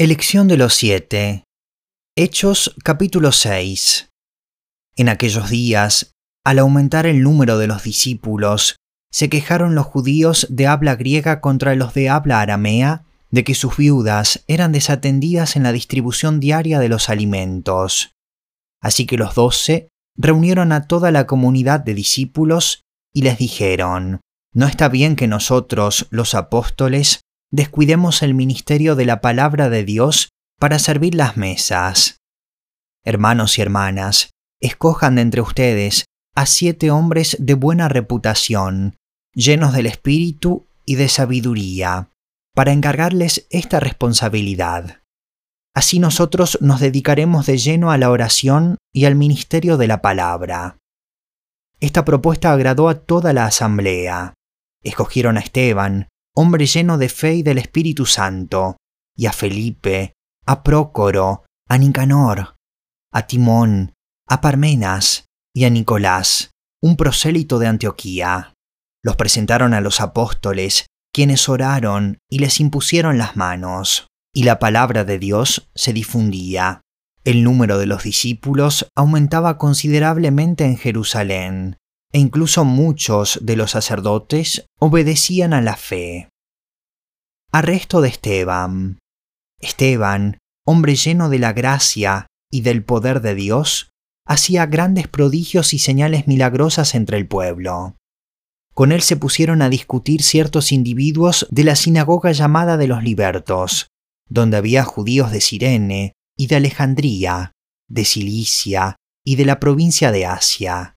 Elección de los siete. Hechos capítulo 6. En aquellos días, al aumentar el número de los discípulos, se quejaron los judíos de habla griega contra los de habla aramea de que sus viudas eran desatendidas en la distribución diaria de los alimentos. Así que los doce reunieron a toda la comunidad de discípulos y les dijeron, No está bien que nosotros, los apóstoles, descuidemos el ministerio de la palabra de Dios para servir las mesas. Hermanos y hermanas, escojan de entre ustedes a siete hombres de buena reputación, llenos del espíritu y de sabiduría, para encargarles esta responsabilidad. Así nosotros nos dedicaremos de lleno a la oración y al ministerio de la palabra. Esta propuesta agradó a toda la asamblea. Escogieron a Esteban, hombre lleno de fe y del Espíritu Santo, y a Felipe, a Prócoro, a Nicanor, a Timón, a Parmenas y a Nicolás, un prosélito de Antioquía. Los presentaron a los apóstoles, quienes oraron y les impusieron las manos, y la palabra de Dios se difundía. El número de los discípulos aumentaba considerablemente en Jerusalén, e incluso muchos de los sacerdotes obedecían a la fe. Arresto de Esteban. Esteban, hombre lleno de la gracia y del poder de Dios, hacía grandes prodigios y señales milagrosas entre el pueblo. Con él se pusieron a discutir ciertos individuos de la sinagoga llamada de los libertos, donde había judíos de Sirene y de Alejandría, de Cilicia y de la provincia de Asia.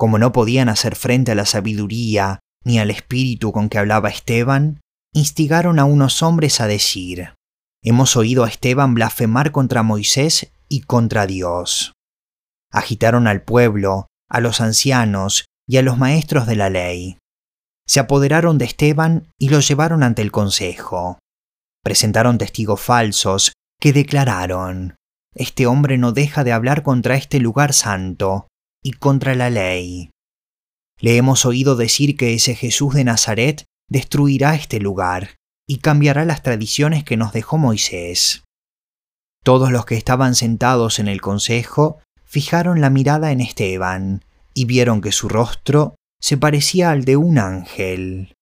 Como no podían hacer frente a la sabiduría ni al espíritu con que hablaba Esteban, instigaron a unos hombres a decir, Hemos oído a Esteban blasfemar contra Moisés y contra Dios. Agitaron al pueblo, a los ancianos y a los maestros de la ley. Se apoderaron de Esteban y lo llevaron ante el consejo. Presentaron testigos falsos que declararon, Este hombre no deja de hablar contra este lugar santo y contra la ley. Le hemos oído decir que ese Jesús de Nazaret destruirá este lugar y cambiará las tradiciones que nos dejó Moisés. Todos los que estaban sentados en el consejo fijaron la mirada en Esteban y vieron que su rostro se parecía al de un ángel.